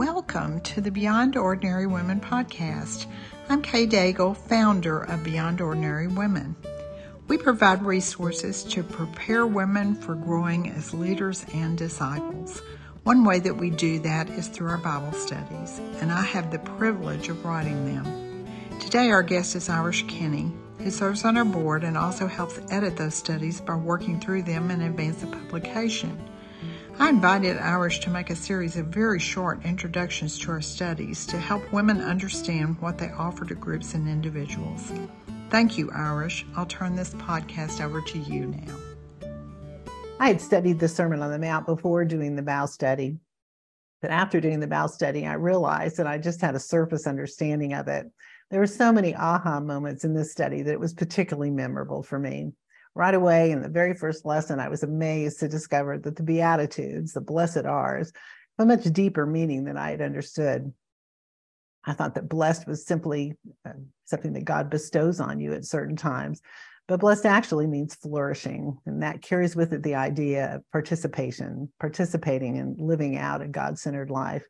Welcome to the Beyond Ordinary Women podcast. I'm Kay Daigle, founder of Beyond Ordinary Women. We provide resources to prepare women for growing as leaders and disciples. One way that we do that is through our Bible studies, and I have the privilege of writing them. Today, our guest is Irish Kinney, who serves on our board and also helps edit those studies by working through them in advance of publication. I invited Irish to make a series of very short introductions to our studies to help women understand what they offer to groups and individuals. Thank you, Irish. I'll turn this podcast over to you now. I had studied the Sermon on the Mount before doing the Bow study. But after doing the Bow study, I realized that I just had a surface understanding of it. There were so many aha moments in this study that it was particularly memorable for me. Right away, in the very first lesson, I was amazed to discover that the Beatitudes, the blessed R's, have a much deeper meaning than I had understood. I thought that blessed was simply uh, something that God bestows on you at certain times. But blessed actually means flourishing, and that carries with it the idea of participation, participating and living out a God centered life.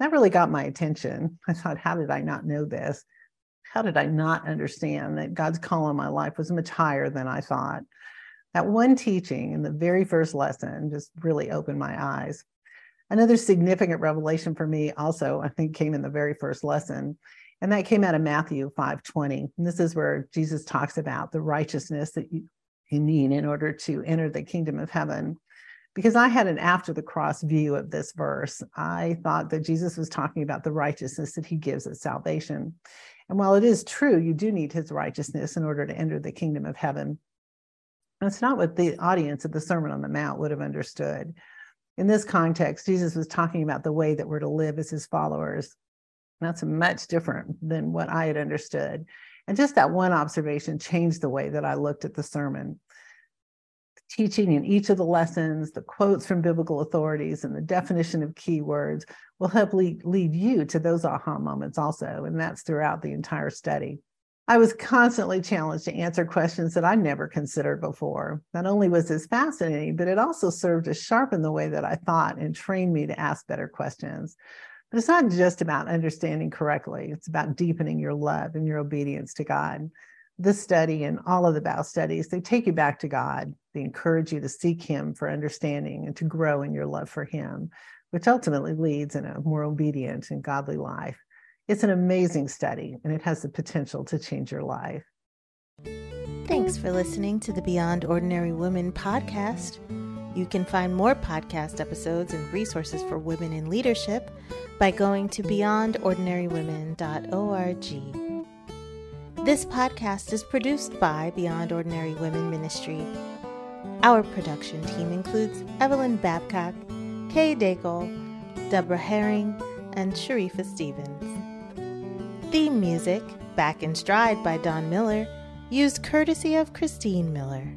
That really got my attention. I thought, how did I not know this? How did I not understand that God's call on my life was much higher than I thought? That one teaching in the very first lesson just really opened my eyes. Another significant revelation for me also, I think, came in the very first lesson. And that came out of Matthew 5:20. And this is where Jesus talks about the righteousness that you, you need in order to enter the kingdom of heaven. Because I had an after the cross view of this verse. I thought that Jesus was talking about the righteousness that he gives at salvation. And while it is true, you do need his righteousness in order to enter the kingdom of heaven. That's not what the audience of the Sermon on the Mount would have understood. In this context, Jesus was talking about the way that we're to live as his followers. That's much different than what I had understood. And just that one observation changed the way that I looked at the sermon teaching in each of the lessons, the quotes from biblical authorities, and the definition of keywords will help lead, lead you to those aha moments also. And that's throughout the entire study. I was constantly challenged to answer questions that I never considered before. Not only was this fascinating, but it also served to sharpen the way that I thought and train me to ask better questions. But it's not just about understanding correctly, it's about deepening your love and your obedience to God this study and all of the Bow studies, they take you back to God. They encourage you to seek Him for understanding and to grow in your love for Him, which ultimately leads in a more obedient and godly life. It's an amazing study and it has the potential to change your life. Thanks for listening to the Beyond Ordinary Women podcast. You can find more podcast episodes and resources for women in leadership by going to beyondordinarywomen.org. This podcast is produced by Beyond Ordinary Women Ministry. Our production team includes Evelyn Babcock, Kay Daigle, Deborah Herring, and Sharifa Stevens. Theme music, Back in Stride by Don Miller, used courtesy of Christine Miller.